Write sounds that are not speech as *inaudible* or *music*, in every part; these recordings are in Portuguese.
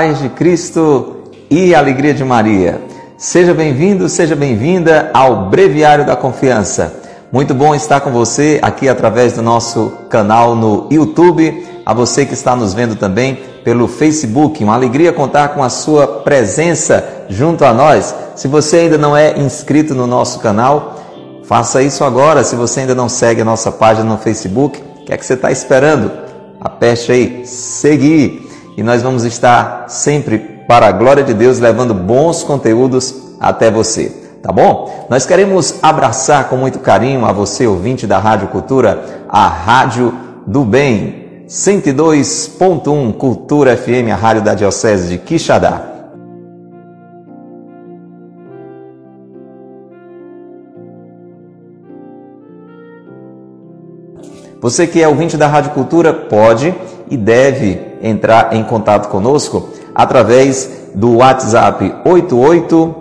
paz de Cristo e a alegria de Maria. Seja bem-vindo, seja bem-vinda ao Breviário da Confiança. Muito bom estar com você aqui através do nosso canal no YouTube, a você que está nos vendo também pelo Facebook. Uma alegria contar com a sua presença junto a nós. Se você ainda não é inscrito no nosso canal, faça isso agora. Se você ainda não segue a nossa página no Facebook, o que é que você está esperando? Aperte aí, seguir e nós vamos estar sempre, para a glória de Deus, levando bons conteúdos até você. Tá bom? Nós queremos abraçar com muito carinho a você, ouvinte da Rádio Cultura, a Rádio do Bem, 102.1 Cultura FM, a rádio da Diocese de Quixadá. Você que é ouvinte da Rádio Cultura pode e deve entrar em contato conosco através do WhatsApp 88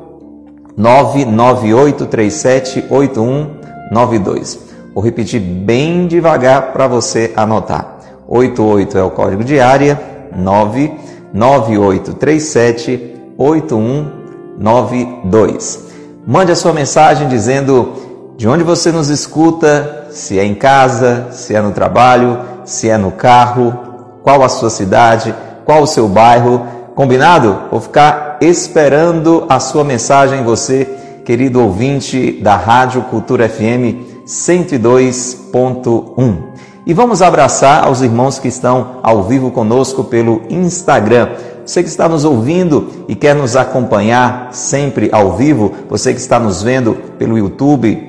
998378192. Vou repetir bem devagar para você anotar. 88 é o código de área 998378192. Mande a sua mensagem dizendo de onde você nos escuta, se é em casa, se é no trabalho, se é no carro, qual a sua cidade, qual o seu bairro. Combinado? Vou ficar esperando a sua mensagem, você, querido ouvinte da Rádio Cultura FM 102.1. E vamos abraçar aos irmãos que estão ao vivo conosco pelo Instagram. Você que está nos ouvindo e quer nos acompanhar sempre ao vivo, você que está nos vendo pelo YouTube,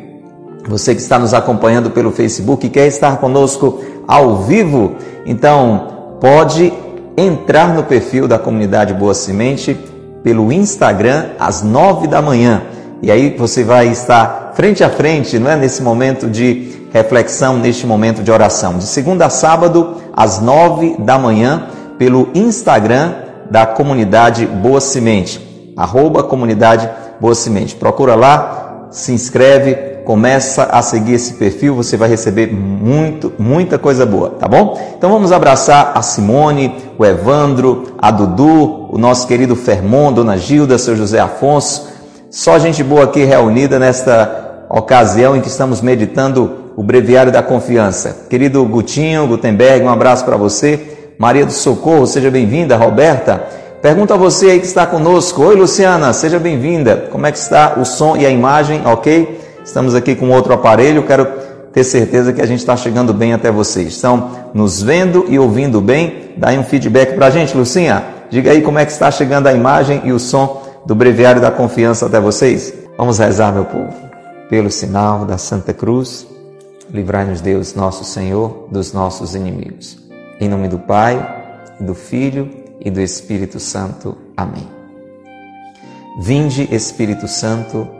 você que está nos acompanhando pelo Facebook e quer estar conosco ao vivo, então pode entrar no perfil da comunidade Boa Semente pelo Instagram às nove da manhã. E aí você vai estar frente a frente, não é nesse momento de reflexão, neste momento de oração. De segunda a sábado, às nove da manhã, pelo Instagram da comunidade Boa Semente, arroba comunidade Boa Semente. Procura lá, se inscreve, começa a seguir esse perfil, você vai receber muito, muita coisa boa, tá bom? Então vamos abraçar a Simone, o Evandro, a Dudu, o nosso querido Fermon, Dona Gilda, seu José Afonso. Só gente boa aqui reunida nesta ocasião em que estamos meditando o Breviário da Confiança. Querido Gutinho, Gutenberg, um abraço para você. Maria do Socorro, seja bem-vinda. Roberta, pergunta a você aí que está conosco. Oi, Luciana, seja bem-vinda. Como é que está o som e a imagem, ok? Estamos aqui com outro aparelho, quero ter certeza que a gente está chegando bem até vocês. Estão nos vendo e ouvindo bem? Dá aí um feedback para a gente, Lucinha. Diga aí como é que está chegando a imagem e o som do Breviário da Confiança até vocês. Vamos rezar, meu povo. Pelo sinal da Santa Cruz, livrai-nos Deus, nosso Senhor, dos nossos inimigos. Em nome do Pai, do Filho e do Espírito Santo. Amém. Vinde, Espírito Santo,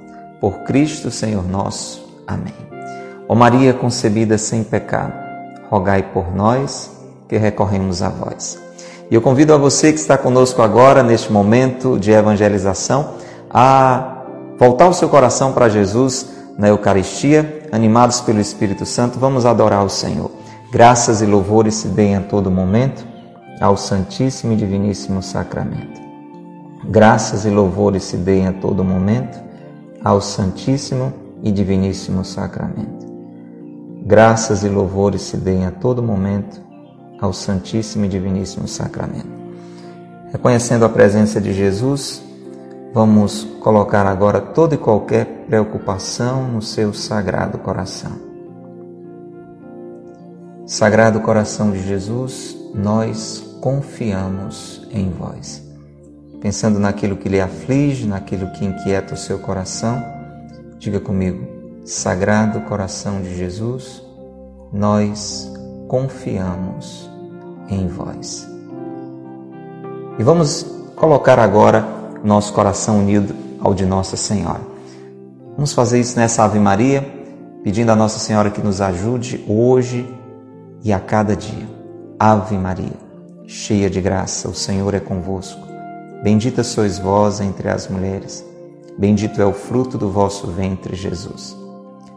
por Cristo Senhor nosso. Amém. Ó Maria concebida sem pecado, rogai por nós que recorremos a vós. E eu convido a você que está conosco agora, neste momento de evangelização, a voltar o seu coração para Jesus na Eucaristia, animados pelo Espírito Santo, vamos adorar o Senhor. Graças e louvores se deem a todo momento ao Santíssimo e Diviníssimo Sacramento. Graças e louvores se deem a todo momento ao Santíssimo e Diviníssimo Sacramento. Graças e louvores se deem a todo momento ao Santíssimo e Diviníssimo Sacramento. Reconhecendo a presença de Jesus, vamos colocar agora toda e qualquer preocupação no seu sagrado coração. Sagrado coração de Jesus, nós confiamos em vós pensando naquilo que lhe aflige, naquilo que inquieta o seu coração, diga comigo: Sagrado coração de Jesus, nós confiamos em vós. E vamos colocar agora nosso coração unido ao de Nossa Senhora. Vamos fazer isso nessa Ave Maria, pedindo a Nossa Senhora que nos ajude hoje e a cada dia. Ave Maria, cheia de graça, o Senhor é convosco. Bendita sois vós entre as mulheres, bendito é o fruto do vosso ventre, Jesus.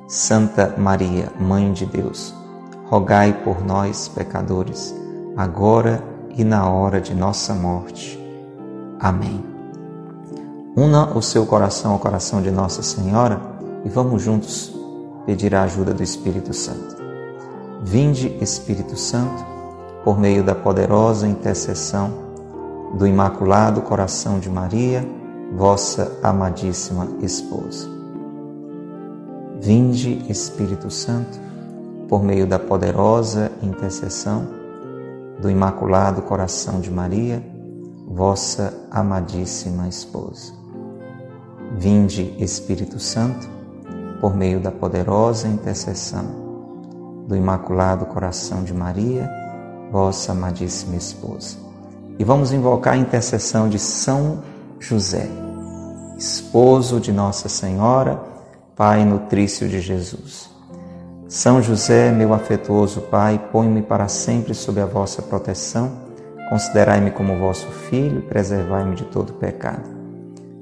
Santa Maria, Mãe de Deus, rogai por nós, pecadores, agora e na hora de nossa morte. Amém. Una o seu coração ao coração de Nossa Senhora e vamos juntos pedir a ajuda do Espírito Santo. Vinde, Espírito Santo, por meio da poderosa intercessão do Imaculado Coração de Maria, vossa amadíssima esposa. Vinde, Espírito Santo, por meio da poderosa intercessão do Imaculado Coração de Maria, vossa amadíssima esposa. Vinde, Espírito Santo, por meio da poderosa intercessão do Imaculado Coração de Maria, vossa amadíssima esposa. E vamos invocar a intercessão de São José, esposo de Nossa Senhora, Pai nutrício de Jesus. São José, meu afetuoso Pai, põe-me para sempre sob a vossa proteção, considerai-me como vosso filho, preservai-me de todo pecado.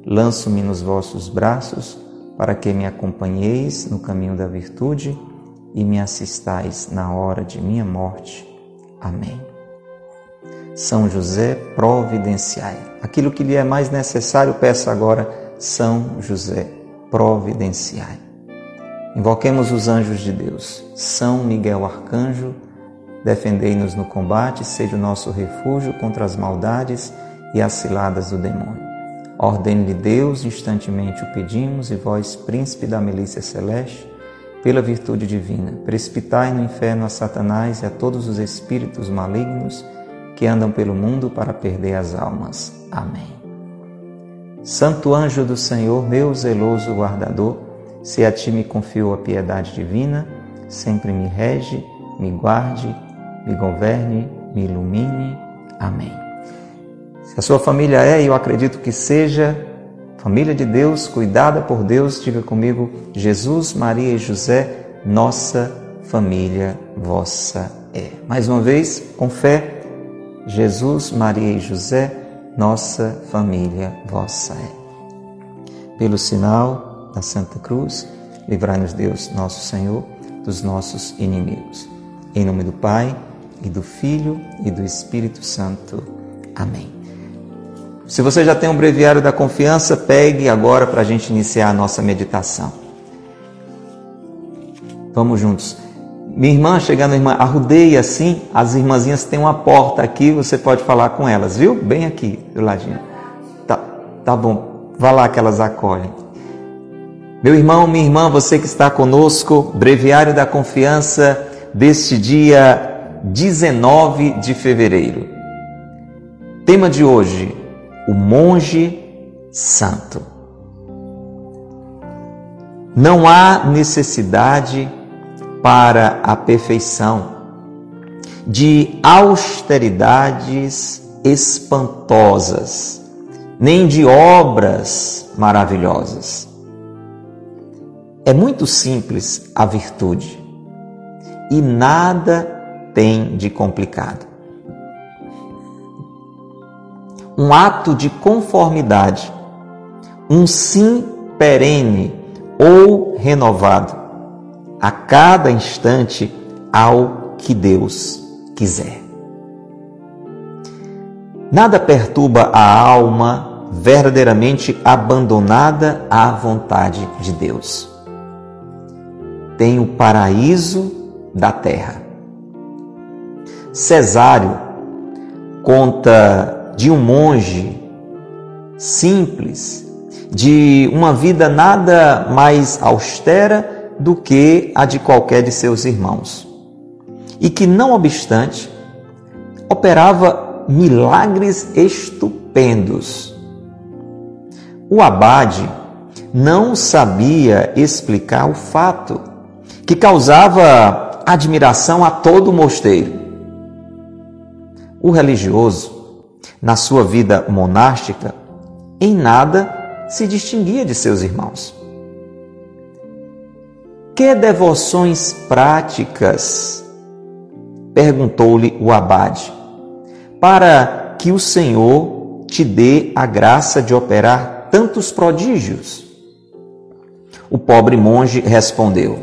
Lanço-me nos vossos braços, para que me acompanheis no caminho da virtude e me assistais na hora de minha morte. Amém. São José, providenciai. Aquilo que lhe é mais necessário, peço agora, São José, providenciai. Invoquemos os anjos de Deus. São Miguel Arcanjo, defendei-nos no combate, seja o nosso refúgio contra as maldades e as ciladas do demônio. Ordene-lhe Deus, instantemente o pedimos, e vós, príncipe da milícia celeste, pela virtude divina, precipitai no inferno a Satanás e a todos os espíritos malignos que andam pelo mundo para perder as almas. Amém. Santo anjo do Senhor, meu zeloso guardador, se a ti me confio a piedade divina, sempre me rege, me guarde, me governe, me ilumine. Amém. Se a sua família é, e eu acredito que seja, Família de Deus, cuidada por Deus, diga comigo: Jesus, Maria e José, nossa família vossa é. Mais uma vez, com fé, Jesus, Maria e José, nossa família vossa é. Pelo sinal da Santa Cruz, livrai-nos Deus, nosso Senhor, dos nossos inimigos. Em nome do Pai, e do Filho e do Espírito Santo. Amém. Se você já tem um breviário da confiança, pegue agora para a gente iniciar a nossa meditação. Vamos juntos. Minha irmã, chegando, irmã, arrudei assim, as irmãzinhas têm uma porta aqui, você pode falar com elas, viu? Bem aqui, do ladinho. Tá, tá bom, vá lá que elas acolhem. Meu irmão, minha irmã, você que está conosco, breviário da confiança deste dia 19 de fevereiro. Tema de hoje: o monge santo. Não há necessidade para a perfeição de austeridades espantosas, nem de obras maravilhosas. É muito simples a virtude e nada tem de complicado um ato de conformidade, um sim perene ou renovado a cada instante ao que Deus quiser. Nada perturba a alma verdadeiramente abandonada à vontade de Deus. Tem o paraíso da terra. Cesário conta de um monge simples, de uma vida nada mais austera do que a de qualquer de seus irmãos. E que, não obstante, operava milagres estupendos. O abade não sabia explicar o fato que causava admiração a todo o mosteiro. O religioso na sua vida monástica, em nada se distinguia de seus irmãos. Que devoções práticas? perguntou-lhe o abade, para que o Senhor te dê a graça de operar tantos prodígios. O pobre monge respondeu: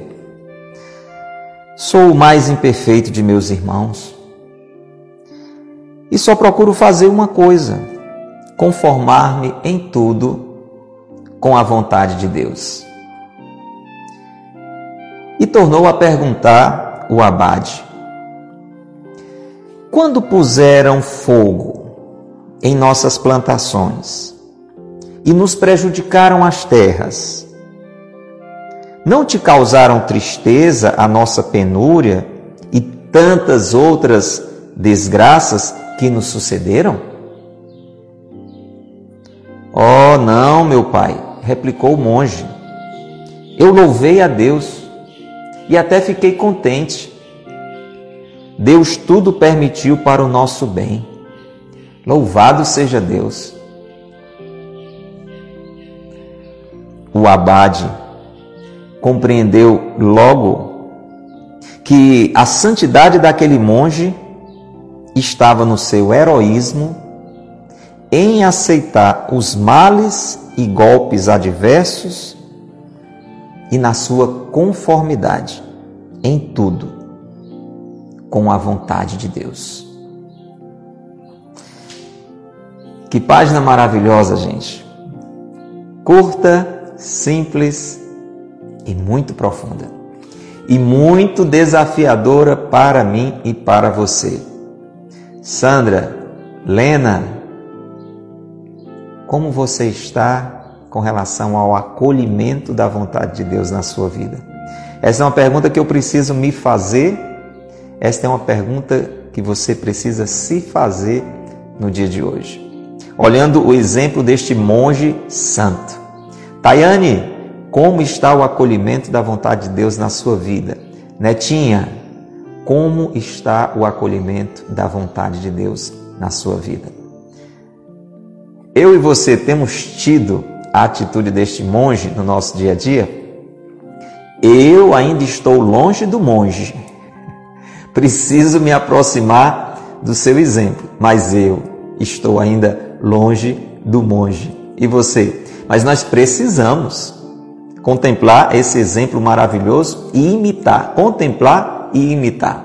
Sou o mais imperfeito de meus irmãos e só procuro fazer uma coisa: conformar-me em tudo com a vontade de Deus. E tornou a perguntar o abade: Quando puseram fogo em nossas plantações e nos prejudicaram as terras, não te causaram tristeza a nossa penúria e tantas outras desgraças que nos sucederam? Oh, não, meu pai, replicou o monge. Eu louvei a Deus e até fiquei contente. Deus tudo permitiu para o nosso bem. Louvado seja Deus. O abade compreendeu logo que a santidade daquele monge estava no seu heroísmo em aceitar os males e golpes adversos e na sua conformidade em tudo com a vontade de Deus. Que página maravilhosa, gente. Curta, simples e muito profunda. E muito desafiadora para mim e para você. Sandra, Lena, como você está com relação ao acolhimento da vontade de Deus na sua vida? Essa é uma pergunta que eu preciso me fazer. Esta é uma pergunta que você precisa se fazer no dia de hoje. Olhando o exemplo deste monge santo. Tayane, como está o acolhimento da vontade de Deus na sua vida? Netinha, como está o acolhimento da vontade de Deus na sua vida. Eu e você temos tido a atitude deste monge no nosso dia a dia? Eu ainda estou longe do monge. Preciso me aproximar do seu exemplo, mas eu estou ainda longe do monge. E você? Mas nós precisamos contemplar esse exemplo maravilhoso e imitar. Contemplar e imitar.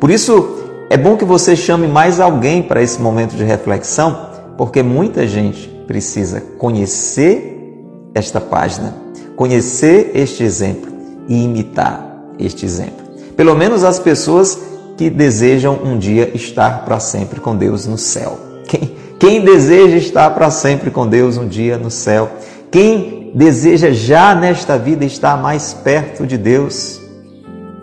Por isso, é bom que você chame mais alguém para esse momento de reflexão, porque muita gente precisa conhecer esta página, conhecer este exemplo e imitar este exemplo. Pelo menos as pessoas que desejam um dia estar para sempre com Deus no céu. Quem, quem deseja estar para sempre com Deus um dia no céu? Quem deseja já nesta vida estar mais perto de Deus?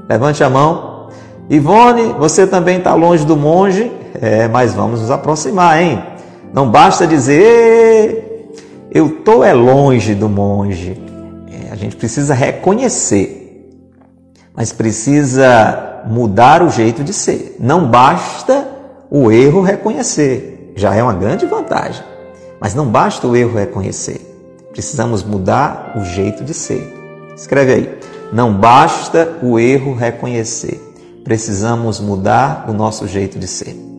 Levante a mão. Ivone, você também está longe do monge? É, mas vamos nos aproximar, hein? Não basta dizer, eu estou é longe do monge. É, a gente precisa reconhecer, mas precisa mudar o jeito de ser. Não basta o erro reconhecer, já é uma grande vantagem. Mas não basta o erro reconhecer, precisamos mudar o jeito de ser. Escreve aí. Não basta o erro reconhecer, precisamos mudar o nosso jeito de ser.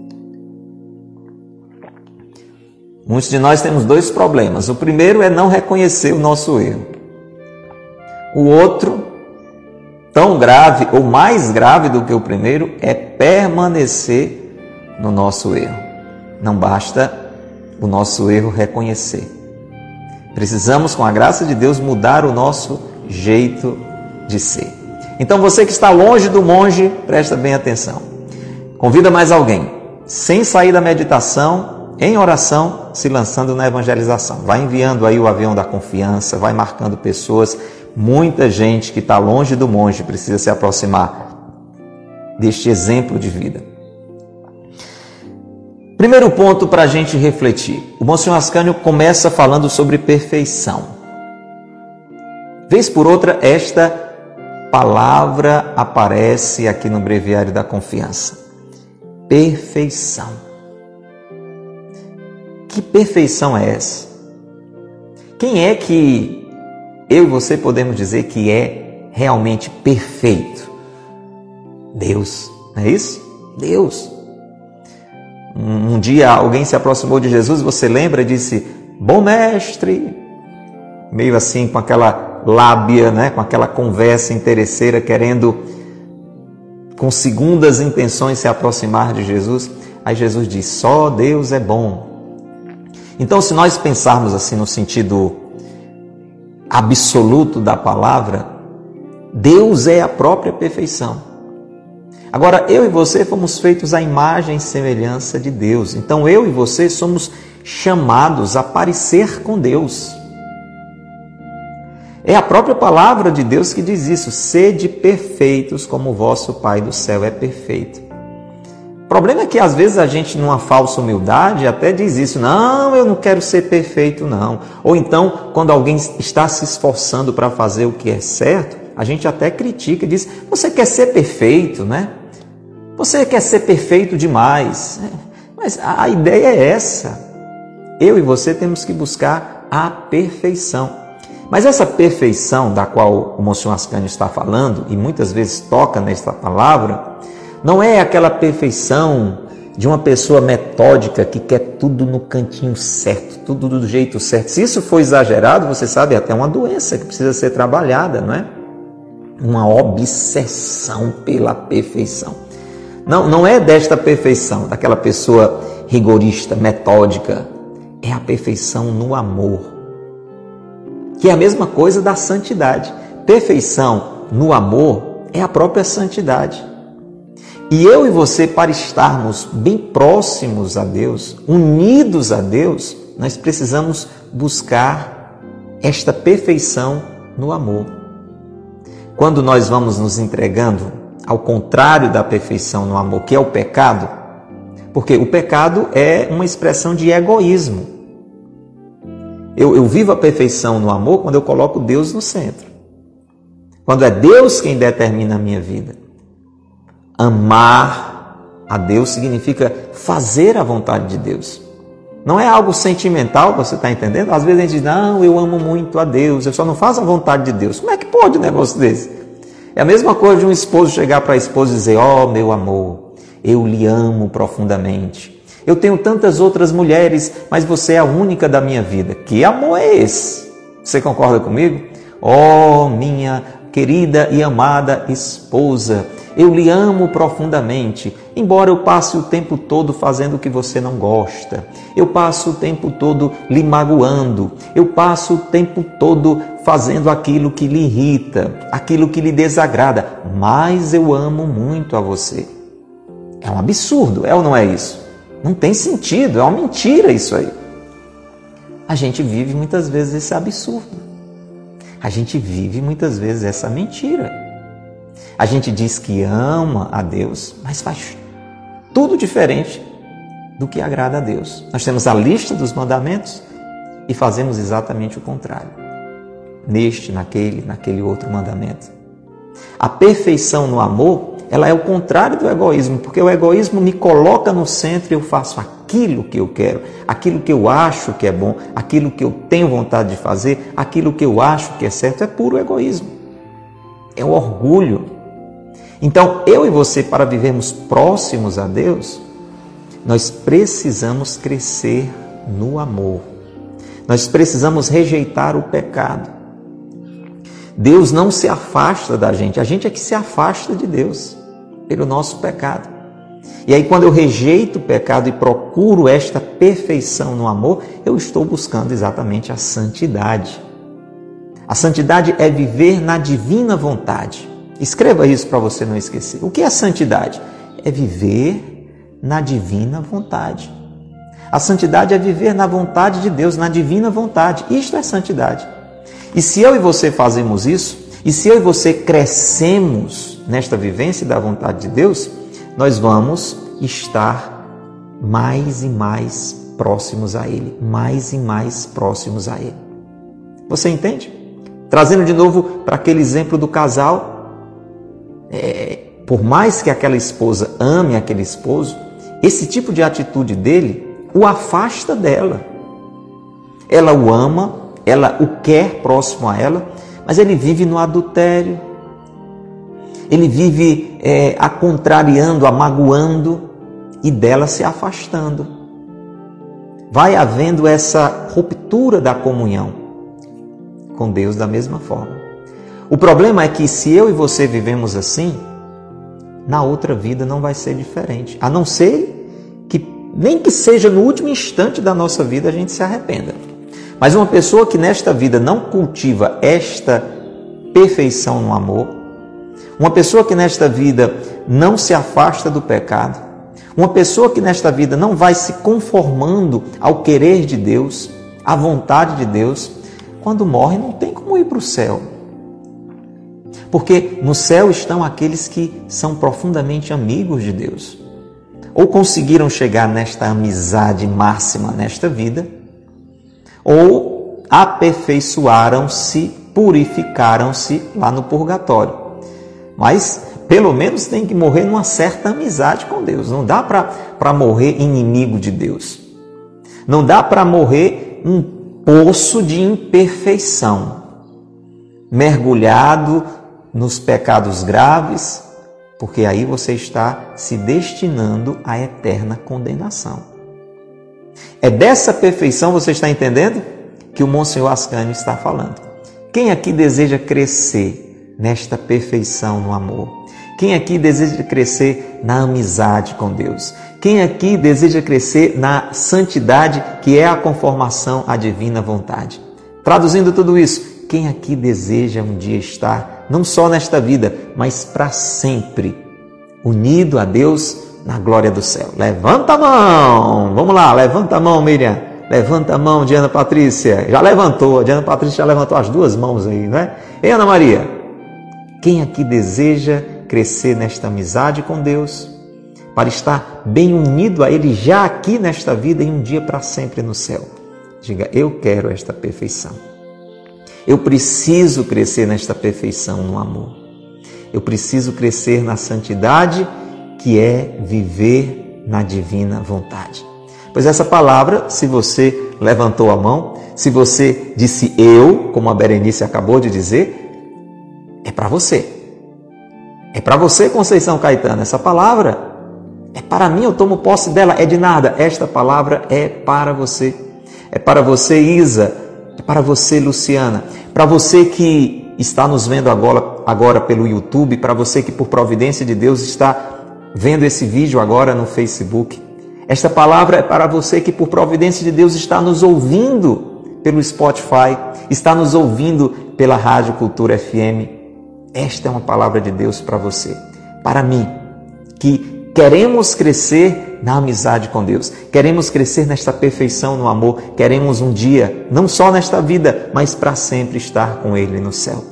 Muitos de nós temos dois problemas. O primeiro é não reconhecer o nosso erro. O outro, tão grave ou mais grave do que o primeiro, é permanecer no nosso erro. Não basta o nosso erro reconhecer. Precisamos, com a graça de Deus, mudar o nosso jeito de ser. Então você que está longe do monge, presta bem atenção. Convida mais alguém, sem sair da meditação, em oração, se lançando na evangelização. Vai enviando aí o avião da confiança, vai marcando pessoas. Muita gente que está longe do monge precisa se aproximar deste exemplo de vida. Primeiro ponto para a gente refletir. O Monsenhor Ascânio começa falando sobre perfeição. Vez por outra, esta palavra aparece aqui no breviário da confiança. Perfeição. Que perfeição é essa? Quem é que eu e você podemos dizer que é realmente perfeito? Deus, não é isso? Deus. Um, dia alguém se aproximou de Jesus, você lembra e disse: Bom mestre, meio assim com aquela lábia, né, com aquela conversa interesseira, querendo com segundas intenções se aproximar de Jesus. Aí Jesus diz: só Deus é bom. Então, se nós pensarmos assim no sentido absoluto da palavra, Deus é a própria perfeição. Agora, eu e você fomos feitos à imagem e semelhança de Deus. Então, eu e você somos chamados a parecer com Deus. É a própria palavra de Deus que diz isso: sede perfeitos como o vosso Pai do céu é perfeito. Problema é que às vezes a gente, numa falsa humildade, até diz isso: não, eu não quero ser perfeito, não. Ou então, quando alguém está se esforçando para fazer o que é certo, a gente até critica e diz: você quer ser perfeito, né? Você quer ser perfeito demais. Mas a ideia é essa. Eu e você temos que buscar a perfeição. Mas essa perfeição da qual o Monsenhor Ascânio está falando, e muitas vezes toca nesta palavra, não é aquela perfeição de uma pessoa metódica que quer tudo no cantinho certo, tudo do jeito certo. Se isso for exagerado, você sabe, é até uma doença que precisa ser trabalhada, não é? Uma obsessão pela perfeição. Não, não é desta perfeição, daquela pessoa rigorista, metódica. É a perfeição no amor que é a mesma coisa da santidade. Perfeição no amor é a própria santidade. E eu e você, para estarmos bem próximos a Deus, unidos a Deus, nós precisamos buscar esta perfeição no amor. Quando nós vamos nos entregando ao contrário da perfeição no amor, que é o pecado, porque o pecado é uma expressão de egoísmo. Eu, eu vivo a perfeição no amor quando eu coloco Deus no centro. Quando é Deus quem determina a minha vida. Amar a Deus significa fazer a vontade de Deus. Não é algo sentimental, você está entendendo? Às vezes a gente diz, não, eu amo muito a Deus, eu só não faço a vontade de Deus. Como é que pode um negócio desse? É a mesma coisa de um esposo chegar para a esposa e dizer, ó oh, meu amor, eu lhe amo profundamente. Eu tenho tantas outras mulheres, mas você é a única da minha vida. Que amor é esse? Você concorda comigo? Oh, minha querida e amada esposa, eu lhe amo profundamente, embora eu passe o tempo todo fazendo o que você não gosta. Eu passo o tempo todo lhe magoando. Eu passo o tempo todo fazendo aquilo que lhe irrita, aquilo que lhe desagrada, mas eu amo muito a você. É um absurdo, é ou não é isso? Não tem sentido, é uma mentira isso aí. A gente vive muitas vezes esse absurdo. A gente vive muitas vezes essa mentira. A gente diz que ama a Deus, mas faz tudo diferente do que agrada a Deus. Nós temos a lista dos mandamentos e fazemos exatamente o contrário. Neste, naquele, naquele outro mandamento. A perfeição no amor ela é o contrário do egoísmo, porque o egoísmo me coloca no centro e eu faço aquilo que eu quero, aquilo que eu acho que é bom, aquilo que eu tenho vontade de fazer, aquilo que eu acho que é certo, é puro egoísmo. É o orgulho. Então, eu e você, para vivermos próximos a Deus, nós precisamos crescer no amor. Nós precisamos rejeitar o pecado. Deus não se afasta da gente, a gente é que se afasta de Deus pelo nosso pecado. E aí, quando eu rejeito o pecado e procuro esta perfeição no amor, eu estou buscando exatamente a santidade. A santidade é viver na divina vontade. Escreva isso para você não esquecer. O que é santidade? É viver na divina vontade. A santidade é viver na vontade de Deus, na divina vontade. Isto é santidade. E se eu e você fazemos isso, e se eu e você crescemos nesta vivência da vontade de Deus, nós vamos estar mais e mais próximos a Ele, mais e mais próximos a Ele. Você entende? Trazendo de novo para aquele exemplo do casal, é, por mais que aquela esposa ame aquele esposo, esse tipo de atitude dele o afasta dela. Ela o ama, ela o quer próximo a ela, mas ele vive no adultério. Ele vive é, a contrariando, a magoando e dela se afastando. Vai havendo essa ruptura da comunhão com Deus da mesma forma. O problema é que se eu e você vivemos assim, na outra vida não vai ser diferente. A não ser que, nem que seja no último instante da nossa vida, a gente se arrependa. Mas uma pessoa que nesta vida não cultiva esta perfeição no amor, uma pessoa que nesta vida não se afasta do pecado, uma pessoa que nesta vida não vai se conformando ao querer de Deus, à vontade de Deus, quando morre não tem como ir para o céu. Porque no céu estão aqueles que são profundamente amigos de Deus, ou conseguiram chegar nesta amizade máxima nesta vida, ou aperfeiçoaram-se, purificaram-se lá no purgatório. Mas pelo menos tem que morrer numa certa amizade com Deus. Não dá para morrer inimigo de Deus. Não dá para morrer um poço de imperfeição, mergulhado nos pecados graves, porque aí você está se destinando à eterna condenação. É dessa perfeição, você está entendendo? Que o Monsenhor Ascânio está falando. Quem aqui deseja crescer nesta perfeição no amor? Quem aqui deseja crescer na amizade com Deus? Quem aqui deseja crescer na santidade, que é a conformação à divina vontade? Traduzindo tudo isso, quem aqui deseja um dia estar, não só nesta vida, mas para sempre, unido a Deus na glória do céu? Levanta a mão! Vamos lá, levanta a mão, Miriam. Levanta a mão, Diana Patrícia. Já levantou, a Diana Patrícia já levantou as duas mãos aí, não é? Ei, Ana Maria, quem aqui deseja crescer nesta amizade com Deus, para estar bem unido a Ele já aqui nesta vida e um dia para sempre no céu. Diga, eu quero esta perfeição. Eu preciso crescer nesta perfeição no amor. Eu preciso crescer na santidade, que é viver na divina vontade. Pois essa palavra, se você levantou a mão, se você disse eu, como a Berenice acabou de dizer, é para você. É para você, Conceição Caetano. Essa palavra é para mim, eu tomo posse dela. É de nada. Esta palavra é para você. É para você, Isa. É para você, Luciana. Para você que está nos vendo agora, agora pelo YouTube. Para você que, por providência de Deus, está vendo esse vídeo agora no Facebook. Esta palavra é para você que, por providência de Deus, está nos ouvindo pelo Spotify, está nos ouvindo pela Rádio Cultura FM esta é uma palavra de Deus para você, para mim, que queremos crescer na amizade com Deus, queremos crescer nesta perfeição no amor, queremos um dia, não só nesta vida, mas para sempre estar com Ele no céu.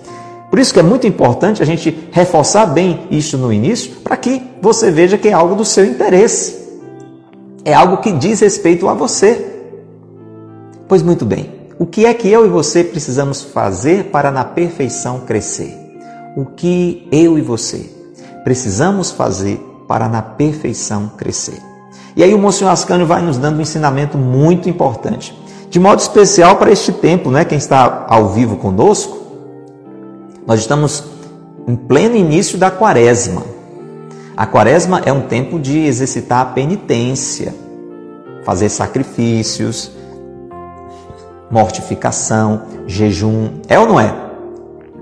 Por isso que é muito importante a gente reforçar bem isso no início, para que você veja que é algo do seu interesse. É algo que diz respeito a você. Pois muito bem, o que é que eu e você precisamos fazer para na perfeição crescer? o que eu e você precisamos fazer para na perfeição crescer. E aí o Monsenhor Ascânio vai nos dando um ensinamento muito importante, de modo especial para este tempo, né? Quem está ao vivo conosco, nós estamos em pleno início da quaresma. A quaresma é um tempo de exercitar a penitência, fazer sacrifícios, mortificação, jejum. É ou não é?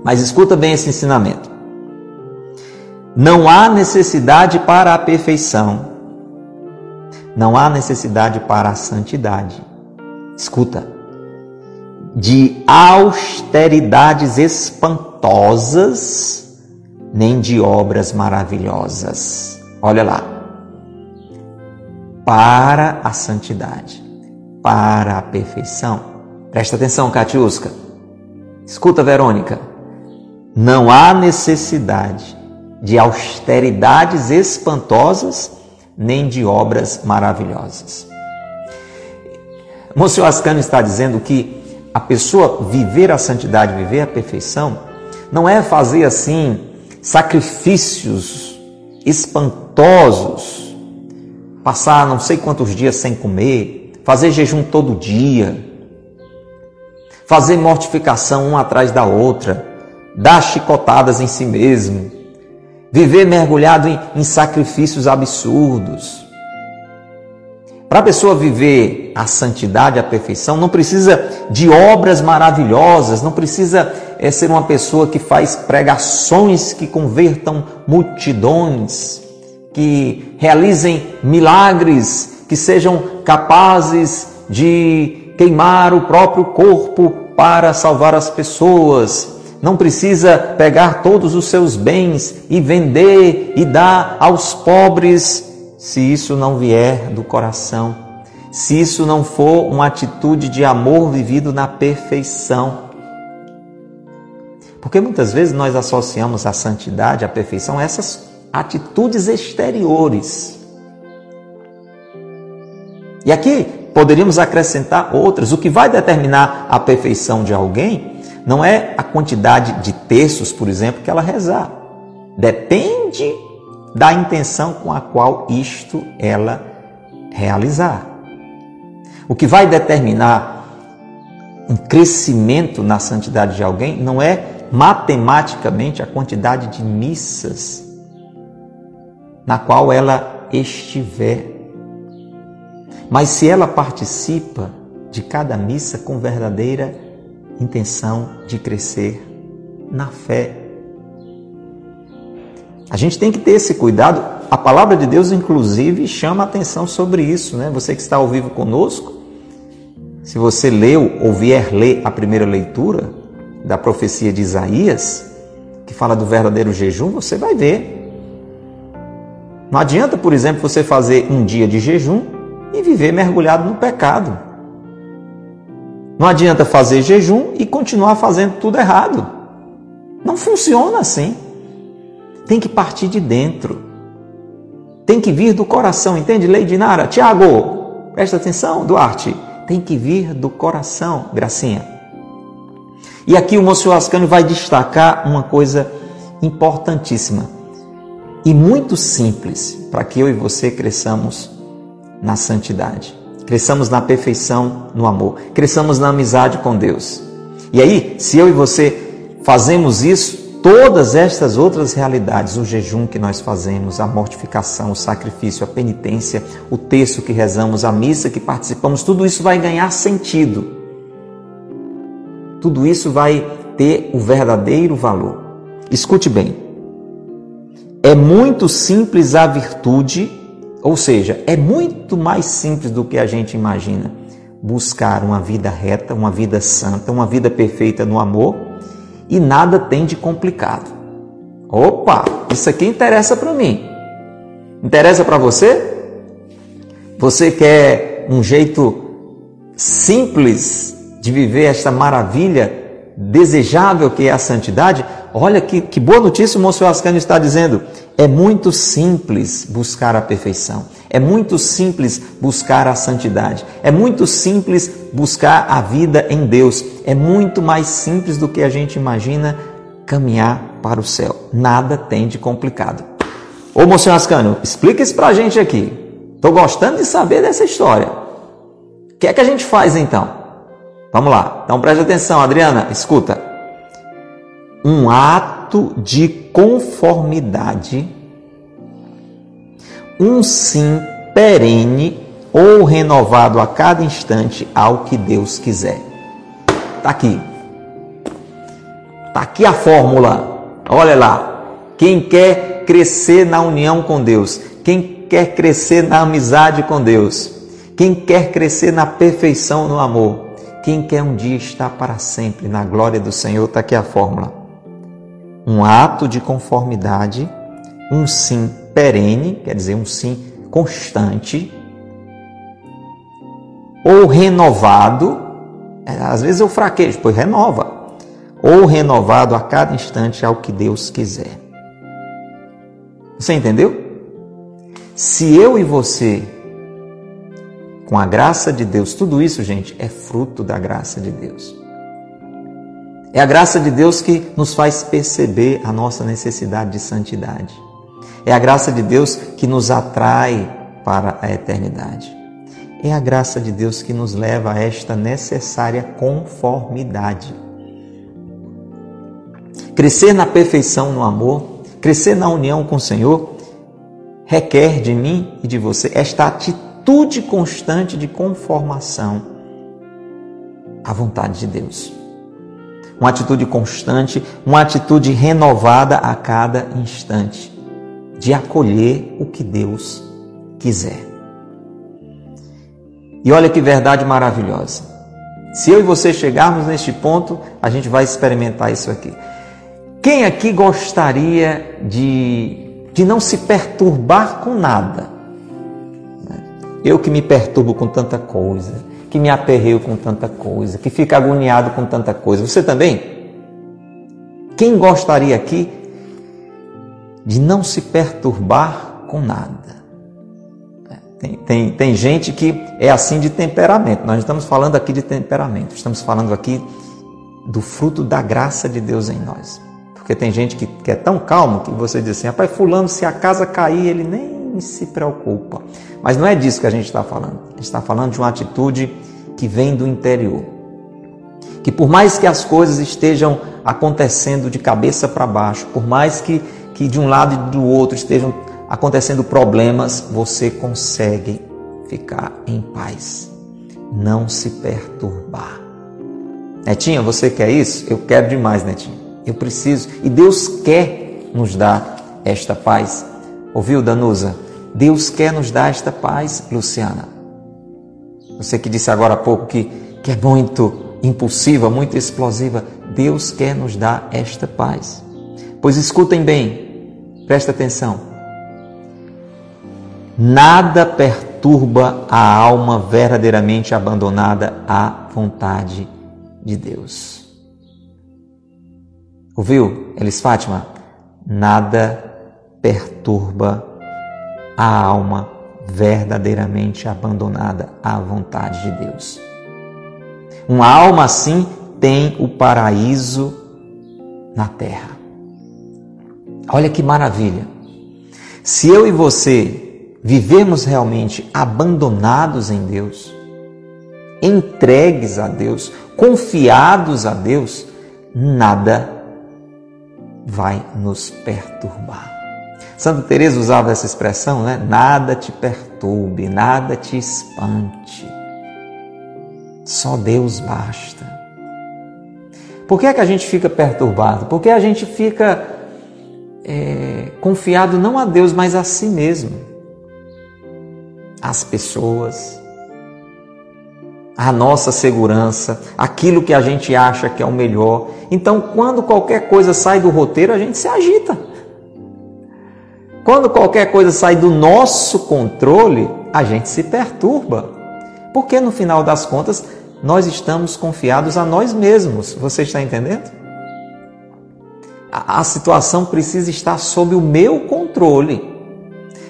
Mas escuta bem esse ensinamento. Não há necessidade para a perfeição. Não há necessidade para a santidade. Escuta. De austeridades espantosas, nem de obras maravilhosas. Olha lá. Para a santidade, para a perfeição. Presta atenção, Katiuska. Escuta, Verônica não há necessidade de austeridades espantosas nem de obras maravilhosas. Monsenhor Ascano está dizendo que a pessoa viver a santidade, viver a perfeição, não é fazer assim sacrifícios espantosos, passar não sei quantos dias sem comer, fazer jejum todo dia, fazer mortificação uma atrás da outra, dar chicotadas em si mesmo, viver mergulhado em, em sacrifícios absurdos. Para a pessoa viver a santidade, a perfeição, não precisa de obras maravilhosas, não precisa é, ser uma pessoa que faz pregações que convertam multidões, que realizem milagres, que sejam capazes de queimar o próprio corpo para salvar as pessoas. Não precisa pegar todos os seus bens e vender e dar aos pobres se isso não vier do coração, se isso não for uma atitude de amor vivido na perfeição. Porque muitas vezes nós associamos a santidade, a perfeição, a essas atitudes exteriores. E aqui poderíamos acrescentar outras. O que vai determinar a perfeição de alguém não é a quantidade de terços, por exemplo, que ela rezar. Depende da intenção com a qual isto ela realizar. O que vai determinar um crescimento na santidade de alguém não é matematicamente a quantidade de missas na qual ela estiver, mas se ela participa de cada missa com verdadeira intenção de crescer na fé a gente tem que ter esse cuidado. A palavra de Deus, inclusive, chama atenção sobre isso, né? Você que está ao vivo conosco, se você leu ou vier ler a primeira leitura da profecia de Isaías, que fala do verdadeiro jejum, você vai ver. Não adianta, por exemplo, você fazer um dia de jejum e viver mergulhado no pecado. Não adianta fazer jejum e continuar fazendo tudo errado. Não funciona assim tem que partir de dentro. Tem que vir do coração, entende? Lady Nara, Tiago, presta atenção, Duarte. Tem que vir do coração, Gracinha. E aqui o Monsenhor Ascânio vai destacar uma coisa importantíssima e muito simples para que eu e você cresçamos na santidade, cresçamos na perfeição, no amor, cresçamos na amizade com Deus. E aí, se eu e você fazemos isso, todas estas outras realidades, o jejum que nós fazemos, a mortificação, o sacrifício, a penitência, o texto que rezamos, a missa que participamos, tudo isso vai ganhar sentido. Tudo isso vai ter o verdadeiro valor. Escute bem. É muito simples a virtude, ou seja, é muito mais simples do que a gente imagina buscar uma vida reta, uma vida santa, uma vida perfeita no amor e nada tem de complicado. Opa, isso aqui interessa para mim. Interessa para você? Você quer um jeito simples de viver esta maravilha desejável que é a santidade? Olha que, que boa notícia o Monsenhor Ascânio está dizendo. É muito simples buscar a perfeição. É muito simples buscar a santidade. É muito simples buscar a vida em Deus. É muito mais simples do que a gente imagina caminhar para o céu. Nada tem de complicado. Ô, Monsenhor Ascânio, explica isso para a gente aqui. Estou gostando de saber dessa história. O que é que a gente faz então? Vamos lá. Então preste atenção, Adriana, escuta. Um ato de conformidade um sim perene ou renovado a cada instante ao que Deus quiser. Está aqui. Está aqui a fórmula. Olha lá. Quem quer crescer na união com Deus, quem quer crescer na amizade com Deus, quem quer crescer na perfeição no amor, quem quer um dia estar para sempre na glória do Senhor, está aqui a fórmula. Um ato de conformidade, um sim perene, quer dizer, um sim constante, ou renovado, é, às vezes eu fraquejo, pois renova, ou renovado a cada instante ao que Deus quiser. Você entendeu? Se eu e você, com a graça de Deus, tudo isso, gente, é fruto da graça de Deus. É a graça de Deus que nos faz perceber a nossa necessidade de santidade. É a graça de Deus que nos atrai para a eternidade. é a graça de Deus que nos leva a esta necessária conformidade. Crescer na perfeição no amor, crescer na união com o Senhor, requer de mim e de você esta atitude constante de conformação à vontade de Deus. Uma atitude constante, uma atitude renovada a cada instante, de acolher o que Deus quiser. E olha que verdade maravilhosa. Se eu e você chegarmos neste ponto, a gente vai experimentar isso aqui. Quem aqui gostaria de, de não se perturbar com nada? Eu que me perturbo com tanta coisa, que me aperreio com tanta coisa, que fico agoniado com tanta coisa. Você também? Quem gostaria aqui de não se perturbar com nada? Tem, tem, tem gente que é assim de temperamento. Nós estamos falando aqui de temperamento, estamos falando aqui do fruto da graça de Deus em nós. Porque tem gente que, que é tão calmo que você diz assim, rapaz, fulano, se a casa cair, ele nem se preocupa. Mas não é disso que a gente está falando. A gente está falando de uma atitude que vem do interior. Que por mais que as coisas estejam acontecendo de cabeça para baixo, por mais que, que de um lado e do outro estejam acontecendo problemas, você consegue ficar em paz, não se perturbar. Netinha, você quer isso? Eu quero demais, Netinha. Eu preciso. E Deus quer nos dar esta paz. Ouviu, Danusa? Deus quer nos dar esta paz, Luciana. Você que disse agora há pouco que, que é muito impulsiva, muito explosiva. Deus quer nos dar esta paz. Pois escutem bem, presta atenção. Nada perturba a alma verdadeiramente abandonada à vontade de Deus. Ouviu, Elis Fátima? Nada perturba a alma verdadeiramente abandonada à vontade de Deus. Uma alma assim tem o paraíso na terra. Olha que maravilha. Se eu e você vivemos realmente abandonados em Deus, entregues a Deus, confiados a Deus, nada vai nos perturbar. Santa Teresa usava essa expressão, né? Nada te perturbe, nada te espante. Só Deus basta. Por que é que a gente fica perturbado? Porque a gente fica é, confiado não a Deus, mas a si mesmo as pessoas, a nossa segurança, aquilo que a gente acha que é o melhor. Então, quando qualquer coisa sai do roteiro, a gente se agita. Quando qualquer coisa sai do nosso controle, a gente se perturba. Porque no final das contas, nós estamos confiados a nós mesmos. Você está entendendo? A, situação precisa estar sob o meu controle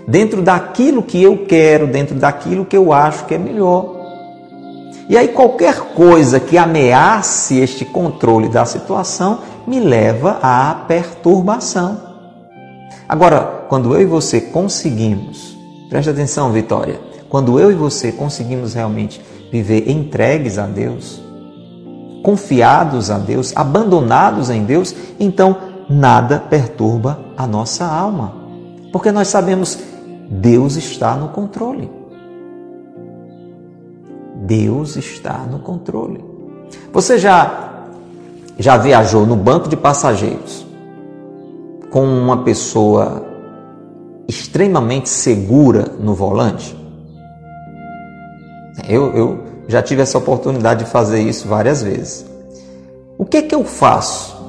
dentro daquilo que eu quero, dentro daquilo que eu acho que é melhor. E aí qualquer coisa que ameace este controle da situação me leva à perturbação. Agora, quando eu e você conseguimos, preste atenção, Vitória, quando eu e você conseguimos realmente viver entregues a Deus, confiados a Deus, abandonados em Deus, então nada perturba a nossa alma. Porque nós sabemos Deus está no controle. Deus está no controle. Você já já viajou no banco de passageiros com uma pessoa extremamente segura no volante? Eu, eu já tive essa oportunidade de fazer isso várias vezes. O que é que eu faço?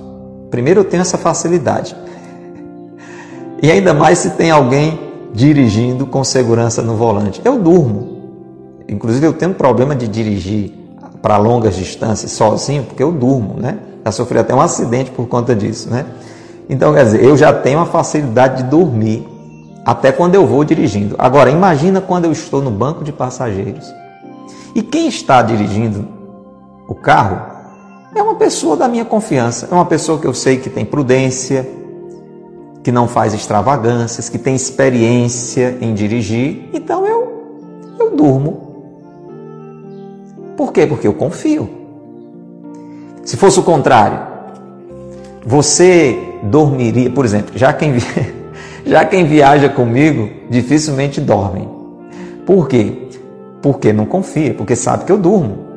Primeiro, eu tenho essa facilidade. E ainda mais se tem alguém dirigindo com segurança no volante. Eu durmo. Inclusive eu tenho um problema de dirigir para longas distâncias sozinho, porque eu durmo, né? Já sofri até um acidente por conta disso, né? Então, quer dizer, eu já tenho a facilidade de dormir até quando eu vou dirigindo. Agora, imagina quando eu estou no banco de passageiros. E quem está dirigindo o carro é uma pessoa da minha confiança, é uma pessoa que eu sei que tem prudência, que não faz extravagâncias, que tem experiência em dirigir, então eu, eu durmo. Por quê? Porque eu confio. Se fosse o contrário, você dormiria, por exemplo, já quem, *laughs* já quem viaja comigo dificilmente dorme. Por quê? Porque não confia, porque sabe que eu durmo.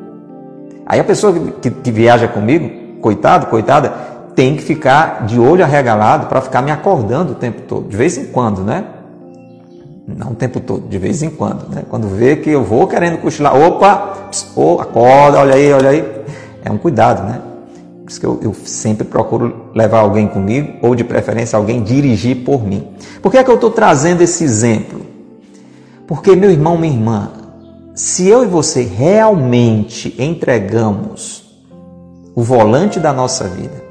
Aí a pessoa que, que viaja comigo, coitado, coitada, tem que ficar de olho arregalado para ficar me acordando o tempo todo, de vez em quando, né? Não o tempo todo, de vez em quando, né? Quando vê que eu vou querendo cochilar, opa, oh, acorda, olha aí, olha aí. É um cuidado, né? Por isso que eu, eu, sempre procuro levar alguém comigo, ou de preferência alguém dirigir por mim. Por que é que eu estou trazendo esse exemplo? Porque, meu irmão, minha irmã, se eu e você realmente entregamos o volante da nossa vida,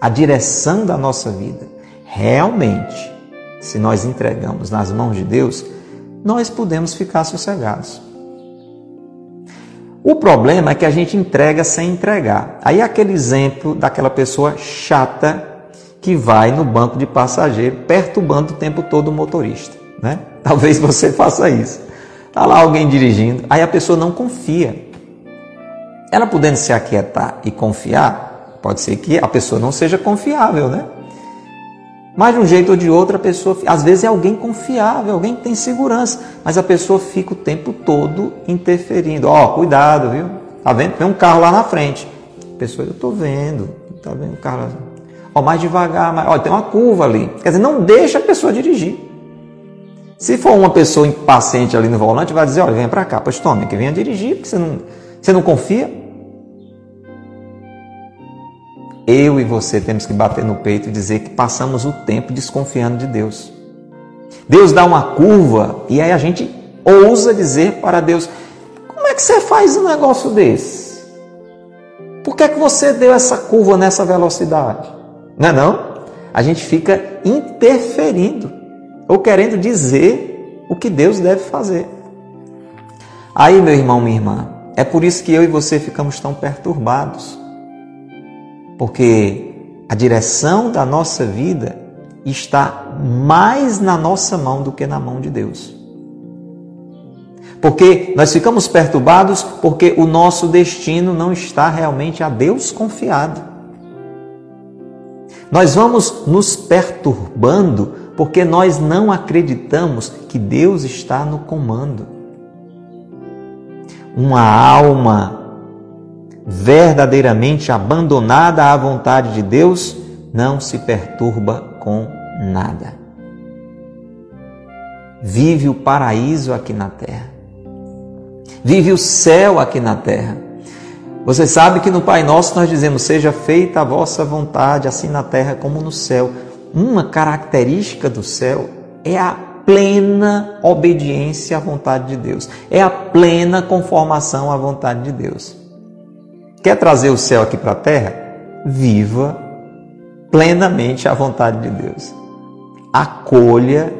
a direção da nossa vida, realmente, se nós entregamos nas mãos de Deus, nós podemos ficar sossegados. O problema é que a gente entrega sem entregar. Aí é aquele exemplo daquela pessoa chata que vai no banco de passageiro perturbando o tempo todo o motorista, né? *laughs* Talvez você faça isso. Tá lá alguém dirigindo, aí a pessoa não confia. Ela podendo se aquietar e confiar, pode ser que a pessoa não seja confiável, né? Mas de um jeito ou de outro, a pessoa, às vezes é alguém confiável, alguém que tem segurança, mas a pessoa fica o tempo todo interferindo. Ó, oh, cuidado, viu? Tá vendo? Tem um carro lá na frente. A pessoa, eu tô vendo, tá vendo o carro lá. Ó, mais devagar, mais... ó, tem uma curva ali. Quer dizer, não deixa a pessoa dirigir. Se for uma pessoa impaciente ali no volante, vai dizer, olha, venha para cá, pois tome, que venha dirigir, porque você não, você não confia. eu e você temos que bater no peito e dizer que passamos o tempo desconfiando de Deus. Deus dá uma curva e aí a gente ousa dizer para Deus: como é que você faz um negócio desse? Por que, é que você deu essa curva nessa velocidade? Não é não? A gente fica interferindo ou querendo dizer o que Deus deve fazer. Aí, meu irmão, minha irmã, é por isso que eu e você ficamos tão perturbados porque a direção da nossa vida está mais na nossa mão do que na mão de Deus. Porque nós ficamos perturbados porque o nosso destino não está realmente a Deus confiado. Nós vamos nos perturbando porque nós não acreditamos que Deus está no comando. Uma alma verdadeiramente abandonada à vontade de Deus, não se perturba com nada. Vive o paraíso aqui na terra. Vive o céu aqui na terra. Você sabe que no Pai Nosso nós dizemos: Seja feita a vossa vontade, assim na terra como no céu. Uma característica do céu é a plena obediência à vontade de Deus, é a plena conformação à vontade de Deus. Quer trazer o céu aqui para a terra? Viva plenamente a vontade de Deus. Acolha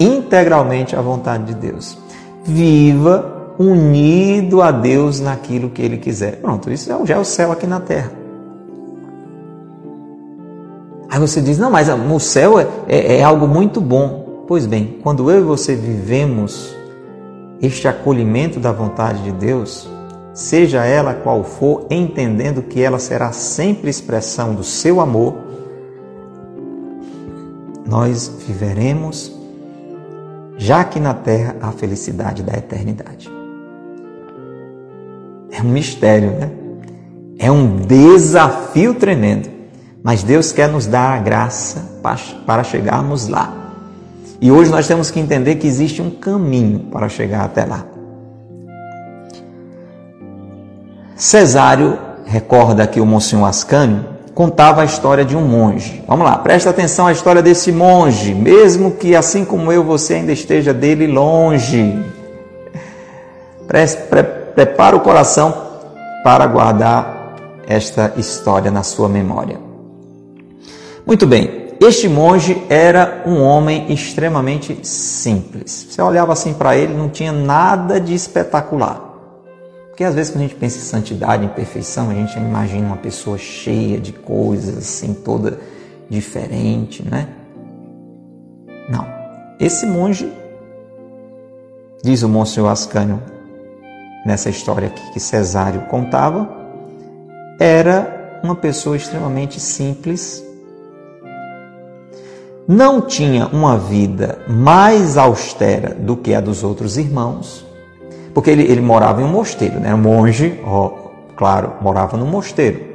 integralmente a vontade de Deus. Viva unido a Deus naquilo que Ele quiser. Pronto, isso já é o céu aqui na terra. Aí você diz: não, mas o céu é, é, é algo muito bom. Pois bem, quando eu e você vivemos este acolhimento da vontade de Deus, seja ela qual for, entendendo que ela será sempre expressão do seu amor, nós viveremos já aqui na terra a felicidade da eternidade. É um mistério, né? É um desafio tremendo, mas Deus quer nos dar a graça para chegarmos lá. E hoje nós temos que entender que existe um caminho para chegar até lá. Cesário recorda que o Monsenhor Ascânio contava a história de um monge. Vamos lá, presta atenção à história desse monge, mesmo que assim como eu, você ainda esteja dele longe. Prepara o coração para guardar esta história na sua memória. Muito bem, este monge era um homem extremamente simples. Você olhava assim para ele, não tinha nada de espetacular. Porque às vezes quando a gente pensa em santidade, em perfeição, a gente imagina uma pessoa cheia de coisas, assim, toda diferente, né? Não. Esse monge, diz o Monsenhor Ascânio, nessa história aqui que Cesário contava, era uma pessoa extremamente simples, não tinha uma vida mais austera do que a dos outros irmãos, porque ele, ele morava em um mosteiro, né? um monge, ó, claro, morava no mosteiro.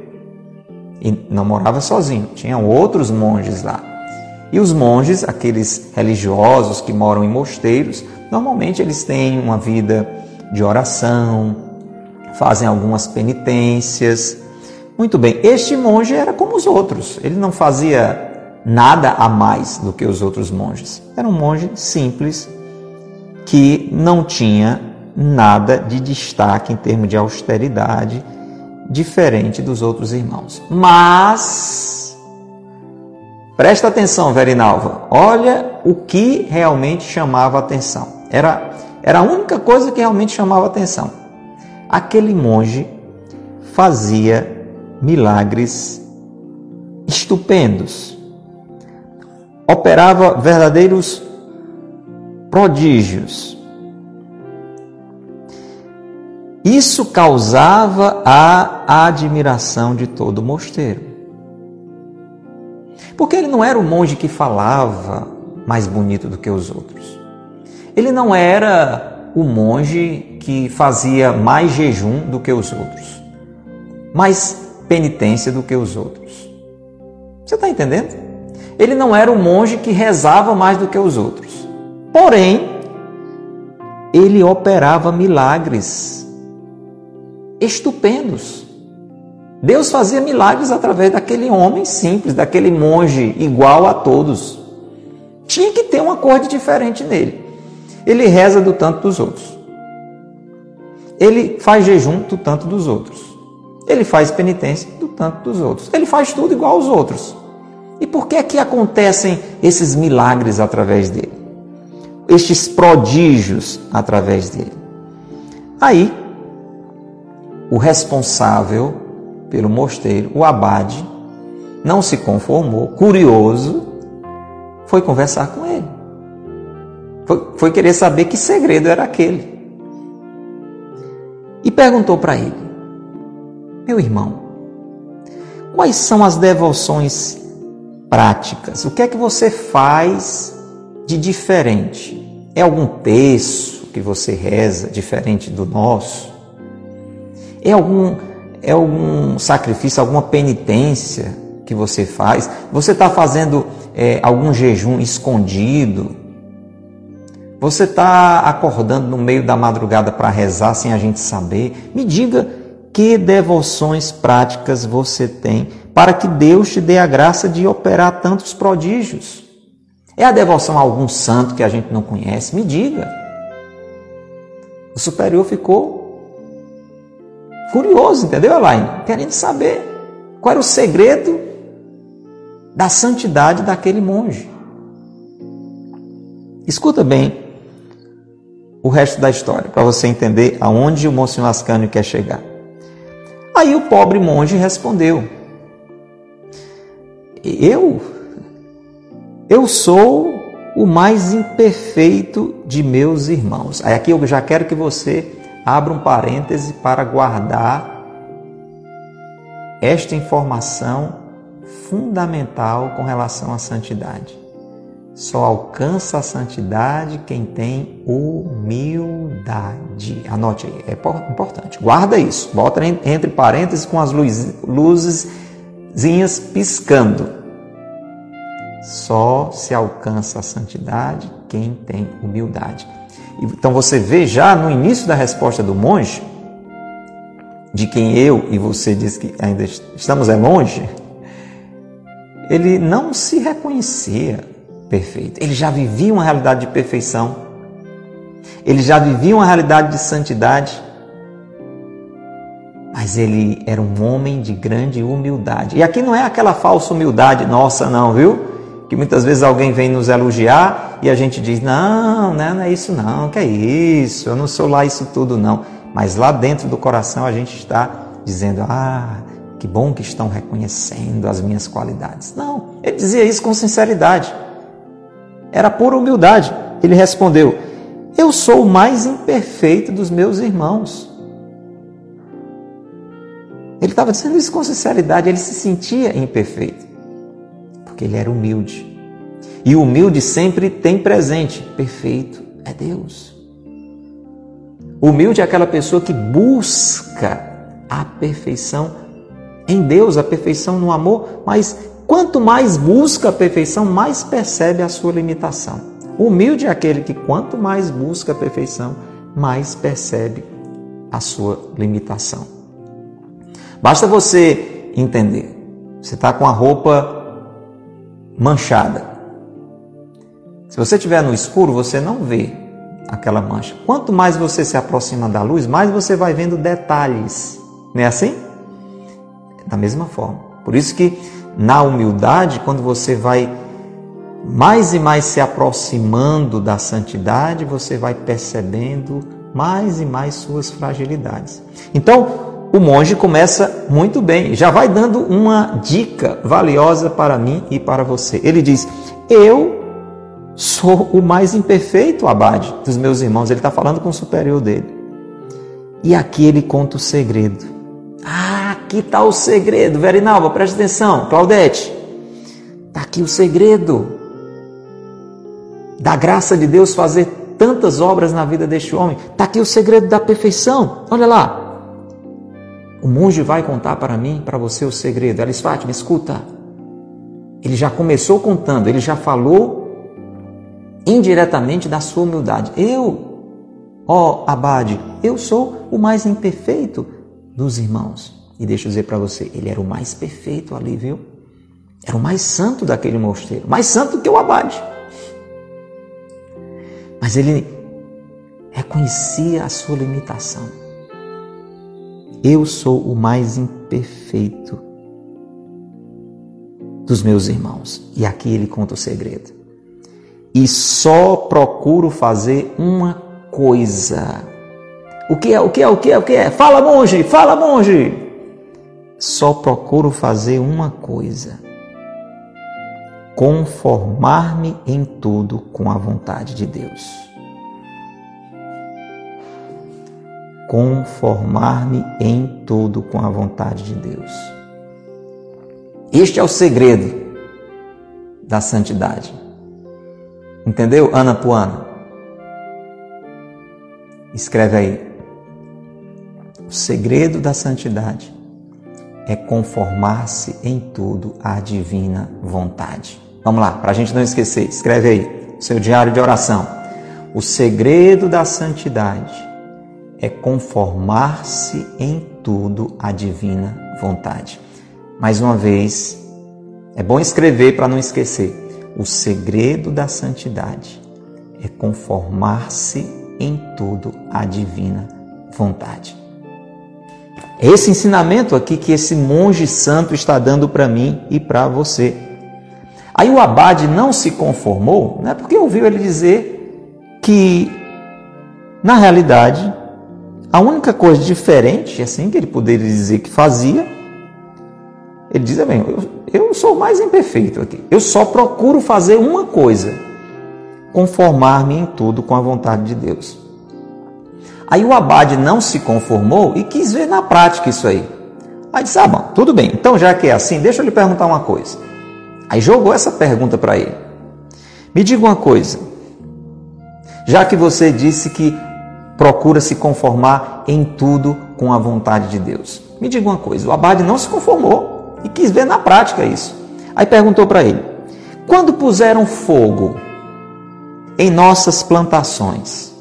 E não morava sozinho, tinham outros monges lá. E os monges, aqueles religiosos que moram em mosteiros, normalmente eles têm uma vida de oração, fazem algumas penitências. Muito bem, este monge era como os outros, ele não fazia nada a mais do que os outros monges. Era um monge simples que não tinha nada de destaque em termos de austeridade, diferente dos outros irmãos. Mas, presta atenção, Verinalva, olha o que realmente chamava atenção. Era, era a única coisa que realmente chamava atenção. Aquele monge fazia milagres estupendos operava verdadeiros prodígios. Isso causava a admiração de todo o mosteiro. Porque ele não era o monge que falava mais bonito do que os outros. Ele não era o monge que fazia mais jejum do que os outros, mais penitência do que os outros. Você está entendendo? Ele não era um monge que rezava mais do que os outros. Porém, ele operava milagres estupendos. Deus fazia milagres através daquele homem simples, daquele monge igual a todos. Tinha que ter uma cor diferente nele. Ele reza do tanto dos outros. Ele faz jejum do tanto dos outros. Ele faz penitência do tanto dos outros. Ele faz tudo igual aos outros. E por que é que acontecem esses milagres através dele? Estes prodígios através dele? Aí, o responsável pelo mosteiro, o abade, não se conformou, curioso, foi conversar com ele. Foi, foi querer saber que segredo era aquele. E perguntou para ele: Meu irmão, quais são as devoções práticas. O que é que você faz de diferente? É algum texto que você reza diferente do nosso? É algum, é algum sacrifício, alguma penitência que você faz? Você está fazendo é, algum jejum escondido? Você está acordando no meio da madrugada para rezar sem a gente saber? Me diga que devoções práticas você tem para que Deus te dê a graça de operar tantos prodígios. É a devoção a algum santo que a gente não conhece? Me diga. O superior ficou curioso, entendeu, Elaine? Querendo saber qual era o segredo da santidade daquele monge. Escuta bem o resto da história, para você entender aonde o Monsenhor Ascânio quer chegar. Aí o pobre monge respondeu: eu, eu sou o mais imperfeito de meus irmãos. Aí aqui eu já quero que você abra um parêntese para guardar esta informação fundamental com relação à santidade. Só alcança a santidade quem tem humildade. Anote aí, é importante. Guarda isso. Bota entre parênteses com as luzes zinhas piscando. Só se alcança a santidade quem tem humildade. Então você vê já no início da resposta do monge, de quem eu e você diz que ainda estamos é longe, ele não se reconhecia perfeito. Ele já vivia uma realidade de perfeição. Ele já vivia uma realidade de santidade mas ele era um homem de grande humildade. E aqui não é aquela falsa humildade nossa, não, viu? Que muitas vezes alguém vem nos elogiar e a gente diz: não, né, não é isso, não, que é isso, eu não sou lá isso tudo, não. Mas lá dentro do coração a gente está dizendo: ah, que bom que estão reconhecendo as minhas qualidades. Não, ele dizia isso com sinceridade. Era pura humildade. Ele respondeu: Eu sou o mais imperfeito dos meus irmãos. Ele estava dizendo isso com sinceridade, ele se sentia imperfeito, porque ele era humilde. E o humilde sempre tem presente, perfeito é Deus. Humilde é aquela pessoa que busca a perfeição em Deus, a perfeição no amor, mas quanto mais busca a perfeição, mais percebe a sua limitação. Humilde é aquele que quanto mais busca a perfeição, mais percebe a sua limitação. Basta você entender. Você está com a roupa manchada. Se você estiver no escuro, você não vê aquela mancha. Quanto mais você se aproxima da luz, mais você vai vendo detalhes. Não é assim? Da mesma forma. Por isso que na humildade, quando você vai mais e mais se aproximando da santidade, você vai percebendo mais e mais suas fragilidades. Então, o monge começa muito bem, já vai dando uma dica valiosa para mim e para você. Ele diz: Eu sou o mais imperfeito abade dos meus irmãos. Ele está falando com o superior dele. E aqui ele conta o segredo. Ah, aqui está o segredo. Verinalva, preste atenção. Claudete, está aqui o segredo da graça de Deus fazer tantas obras na vida deste homem. Está aqui o segredo da perfeição. Olha lá. O monge vai contar para mim, para você, o segredo. Ela Fátima, escuta. Ele já começou contando, ele já falou indiretamente da sua humildade. Eu, ó Abade, eu sou o mais imperfeito dos irmãos. E deixa eu dizer para você, ele era o mais perfeito ali, viu? Era o mais santo daquele mosteiro, mais santo que o Abade. Mas ele reconhecia a sua limitação. Eu sou o mais imperfeito dos meus irmãos. E aqui ele conta o segredo e só procuro fazer uma coisa. O que é? O que é? O que é? O que é? Fala, monge! Fala, monge! Só procuro fazer uma coisa: conformar-me em tudo com a vontade de Deus. Conformar-me em tudo com a vontade de Deus. Este é o segredo da santidade. Entendeu, Ana Puana? Escreve aí. O segredo da santidade é conformar-se em tudo à divina vontade. Vamos lá, para a gente não esquecer, escreve aí, seu diário de oração. O segredo da santidade é conformar-se em tudo à divina vontade. Mais uma vez, é bom escrever para não esquecer. O segredo da santidade é conformar-se em tudo à divina vontade. É esse ensinamento aqui que esse monge santo está dando para mim e para você. Aí o abade não se conformou, né, porque ouviu ele dizer que, na realidade, a única coisa diferente, assim, que ele poderia dizer que fazia, ele diz, bem, eu, eu sou mais imperfeito aqui. Eu só procuro fazer uma coisa: conformar-me em tudo com a vontade de Deus. Aí o abade não se conformou e quis ver na prática isso aí. Aí disse: Ah, bom, tudo bem, então já que é assim, deixa eu lhe perguntar uma coisa. Aí jogou essa pergunta para ele: Me diga uma coisa, já que você disse que procura se conformar em tudo com a vontade de Deus, me diga uma coisa: o abade não se conformou e quis ver na prática isso. Aí perguntou para ele: quando puseram fogo em nossas plantações?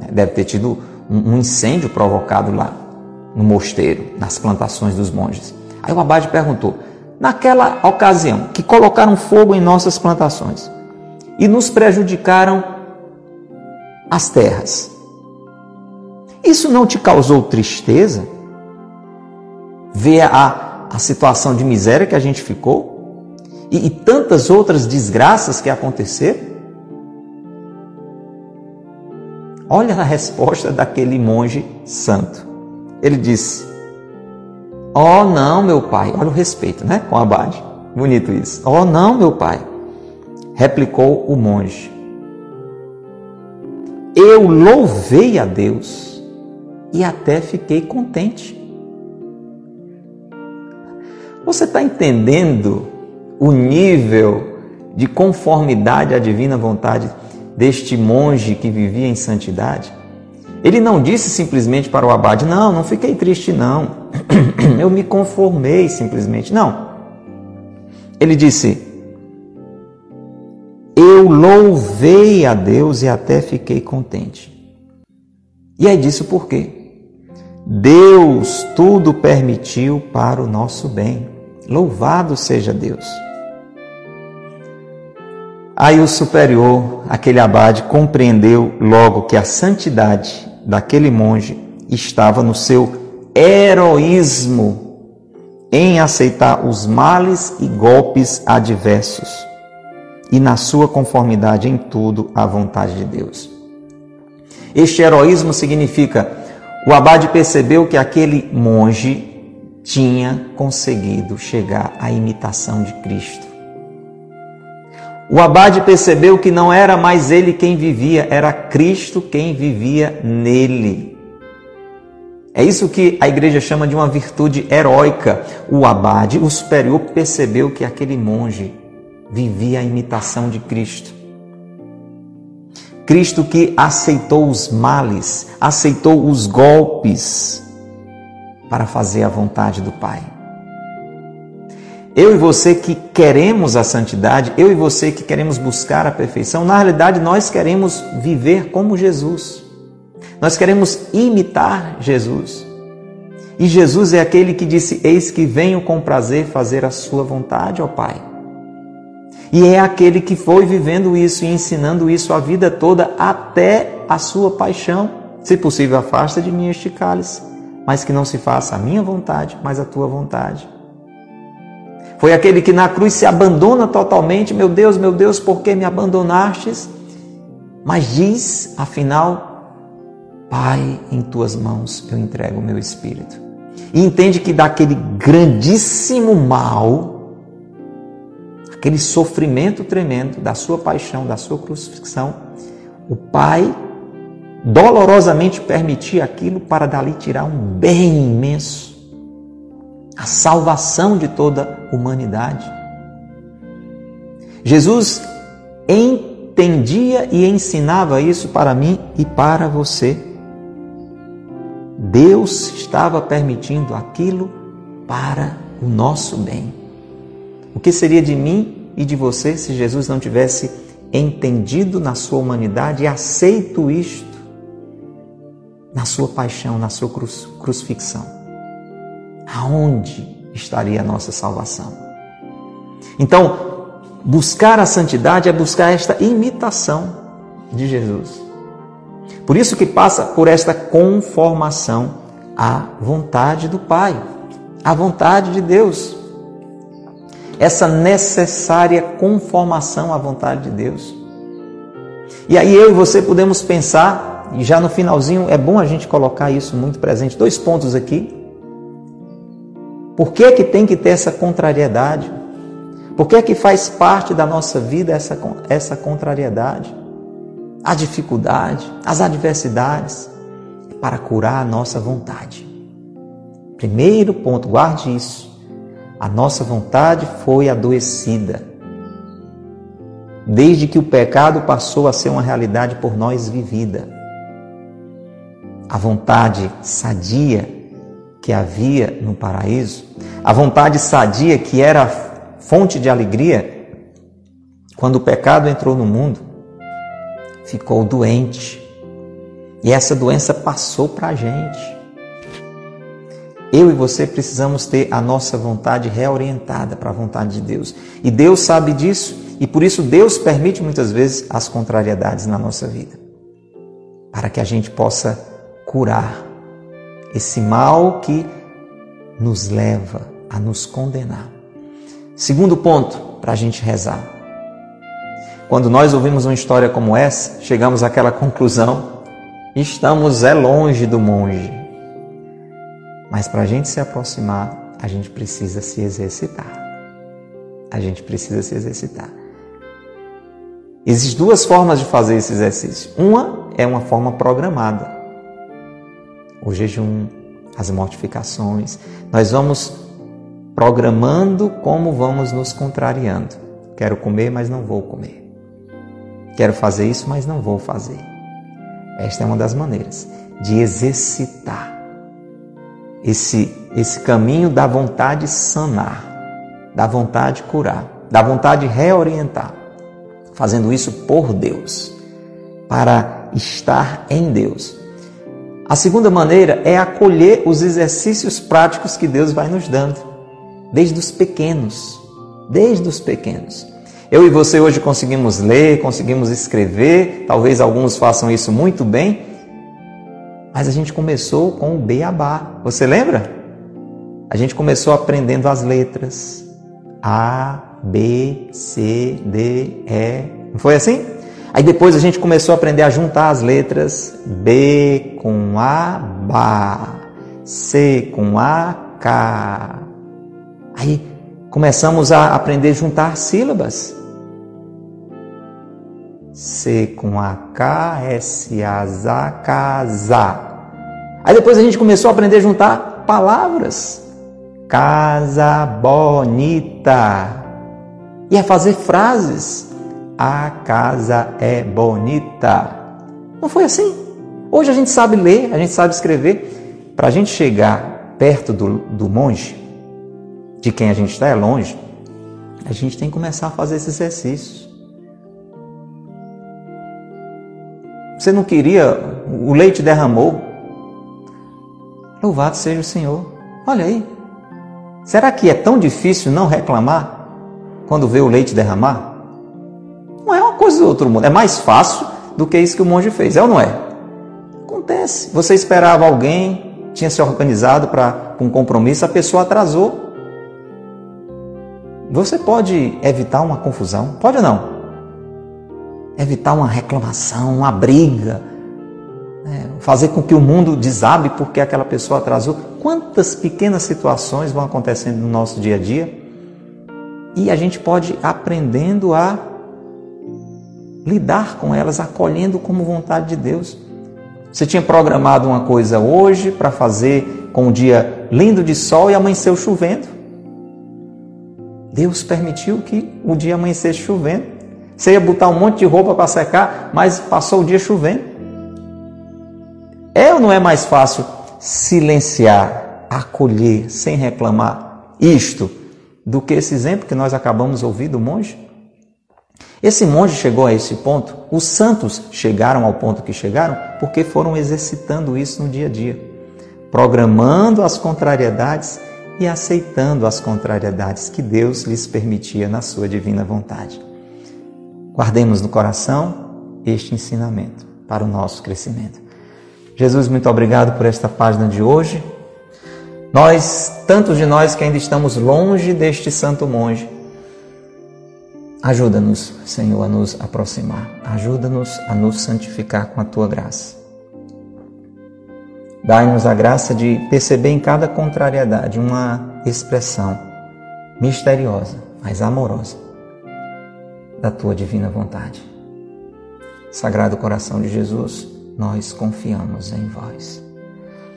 Né, deve ter tido um incêndio provocado lá no mosteiro, nas plantações dos monges. Aí o abade perguntou: naquela ocasião que colocaram fogo em nossas plantações e nos prejudicaram as terras, isso não te causou tristeza? Ver a a situação de miséria que a gente ficou e, e tantas outras desgraças que aconteceram? Olha a resposta daquele monge santo. Ele disse: Oh, não, meu pai. Olha o respeito, né? Com a abade. Bonito isso. Oh, não, meu pai. Replicou o monge. Eu louvei a Deus e até fiquei contente. Você está entendendo o nível de conformidade à divina vontade deste monge que vivia em santidade? Ele não disse simplesmente para o abade: Não, não fiquei triste, não. *clears throat* Eu me conformei simplesmente. Não. Ele disse: Eu louvei a Deus e até fiquei contente. E aí disse por quê? Deus tudo permitiu para o nosso bem. Louvado seja Deus. Aí o superior, aquele abade, compreendeu logo que a santidade daquele monge estava no seu heroísmo em aceitar os males e golpes adversos e na sua conformidade em tudo à vontade de Deus. Este heroísmo significa o abade percebeu que aquele monge tinha conseguido chegar à imitação de Cristo. O abade percebeu que não era mais ele quem vivia, era Cristo quem vivia nele. É isso que a igreja chama de uma virtude heróica. O abade, o superior, percebeu que aquele monge vivia a imitação de Cristo. Cristo que aceitou os males, aceitou os golpes para fazer a vontade do Pai. Eu e você que queremos a santidade, eu e você que queremos buscar a perfeição, na realidade nós queremos viver como Jesus. Nós queremos imitar Jesus. E Jesus é aquele que disse: Eis que venho com prazer fazer a sua vontade, ó Pai. E é aquele que foi vivendo isso e ensinando isso a vida toda até a sua paixão. Se possível, afasta de mim este cálice, mas que não se faça a minha vontade, mas a tua vontade. Foi aquele que na cruz se abandona totalmente. Meu Deus, meu Deus, por que me abandonastes? Mas diz, afinal, Pai, em tuas mãos eu entrego o meu espírito. E entende que daquele grandíssimo mal, aquele sofrimento tremendo da sua paixão, da sua crucifixão, o Pai dolorosamente permitia aquilo para dali tirar um bem imenso, a salvação de toda a humanidade. Jesus entendia e ensinava isso para mim e para você. Deus estava permitindo aquilo para o nosso bem. O que seria de mim e de você se Jesus não tivesse entendido na sua humanidade e aceito isto na sua paixão, na sua crucifixão? Aonde estaria a nossa salvação? Então, buscar a santidade é buscar esta imitação de Jesus. Por isso que passa por esta conformação à vontade do Pai, à vontade de Deus essa necessária conformação à vontade de Deus. E aí eu e você podemos pensar, e já no finalzinho é bom a gente colocar isso muito presente, dois pontos aqui. Por que que tem que ter essa contrariedade? Por que que faz parte da nossa vida essa, essa contrariedade? A dificuldade, as adversidades, para curar a nossa vontade. Primeiro ponto, guarde isso. A nossa vontade foi adoecida. Desde que o pecado passou a ser uma realidade por nós vivida. A vontade sadia que havia no paraíso, a vontade sadia que era fonte de alegria, quando o pecado entrou no mundo, ficou doente. E essa doença passou para a gente. Eu e você precisamos ter a nossa vontade reorientada para a vontade de Deus. E Deus sabe disso e por isso Deus permite muitas vezes as contrariedades na nossa vida. Para que a gente possa curar esse mal que nos leva a nos condenar. Segundo ponto para a gente rezar. Quando nós ouvimos uma história como essa, chegamos àquela conclusão: estamos é longe do monge. Mas para a gente se aproximar, a gente precisa se exercitar. A gente precisa se exercitar. Existem duas formas de fazer esse exercício. Uma é uma forma programada. O jejum, as mortificações. Nós vamos programando como vamos nos contrariando. Quero comer, mas não vou comer. Quero fazer isso, mas não vou fazer. Esta é uma das maneiras de exercitar esse, esse caminho da vontade sanar, da vontade curar, da vontade reorientar, fazendo isso por Deus, para estar em Deus. A segunda maneira é acolher os exercícios práticos que Deus vai nos dando, desde os pequenos, desde os pequenos. Eu e você hoje conseguimos ler, conseguimos escrever, talvez alguns façam isso muito bem, mas a gente começou com o beabá. Você lembra? A gente começou aprendendo as letras. A, B, C, D, E. Não foi assim? Aí depois a gente começou a aprender a juntar as letras B com A, Bá, C com A, K. Aí começamos a aprender a juntar sílabas. C com A, K, S, A, Z, K, Z. Aí depois a gente começou a aprender a juntar palavras. Casa bonita. E a fazer frases. A casa é bonita. Não foi assim? Hoje a gente sabe ler, a gente sabe escrever. Para a gente chegar perto do, do monge, de quem a gente está é longe, a gente tem que começar a fazer esse exercício. Você não queria, o leite derramou. Louvado seja o Senhor. Olha aí. Será que é tão difícil não reclamar quando vê o leite derramar? Não é uma coisa do outro mundo. É mais fácil do que isso que o monge fez, é ou não é? Acontece. Você esperava alguém, tinha se organizado para um compromisso, a pessoa atrasou. Você pode evitar uma confusão? Pode ou não? evitar uma reclamação, uma briga, né? fazer com que o mundo desabe porque aquela pessoa atrasou. Quantas pequenas situações vão acontecendo no nosso dia a dia e a gente pode aprendendo a lidar com elas, acolhendo como vontade de Deus. Você tinha programado uma coisa hoje para fazer com um dia lindo de sol e amanheceu chovendo. Deus permitiu que o dia amanhecesse chovendo. Você ia botar um monte de roupa para secar, mas passou o dia chovendo. É ou não é mais fácil silenciar, acolher, sem reclamar isto, do que esse exemplo que nós acabamos ouvir do monge? Esse monge chegou a esse ponto, os santos chegaram ao ponto que chegaram porque foram exercitando isso no dia a dia, programando as contrariedades e aceitando as contrariedades que Deus lhes permitia na sua divina vontade. Guardemos no coração este ensinamento para o nosso crescimento. Jesus, muito obrigado por esta página de hoje. Nós, tantos de nós que ainda estamos longe deste santo monge, ajuda-nos, Senhor, a nos aproximar. Ajuda-nos a nos santificar com a tua graça. Dai-nos a graça de perceber em cada contrariedade uma expressão misteriosa, mas amorosa da tua divina vontade. Sagrado coração de Jesus, nós confiamos em vós.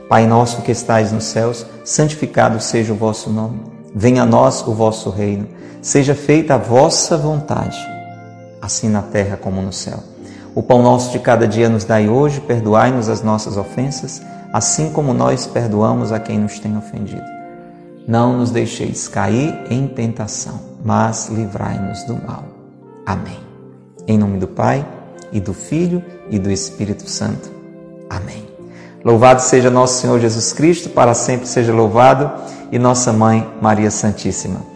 Pai nosso que estais nos céus, santificado seja o vosso nome. Venha a nós o vosso reino. Seja feita a vossa vontade, assim na terra como no céu. O pão nosso de cada dia nos dai hoje, perdoai-nos as nossas ofensas, assim como nós perdoamos a quem nos tem ofendido. Não nos deixeis cair em tentação, mas livrai-nos do mal. Amém. Em nome do Pai, e do Filho, e do Espírito Santo. Amém. Louvado seja nosso Senhor Jesus Cristo, para sempre seja louvado, e nossa Mãe Maria Santíssima.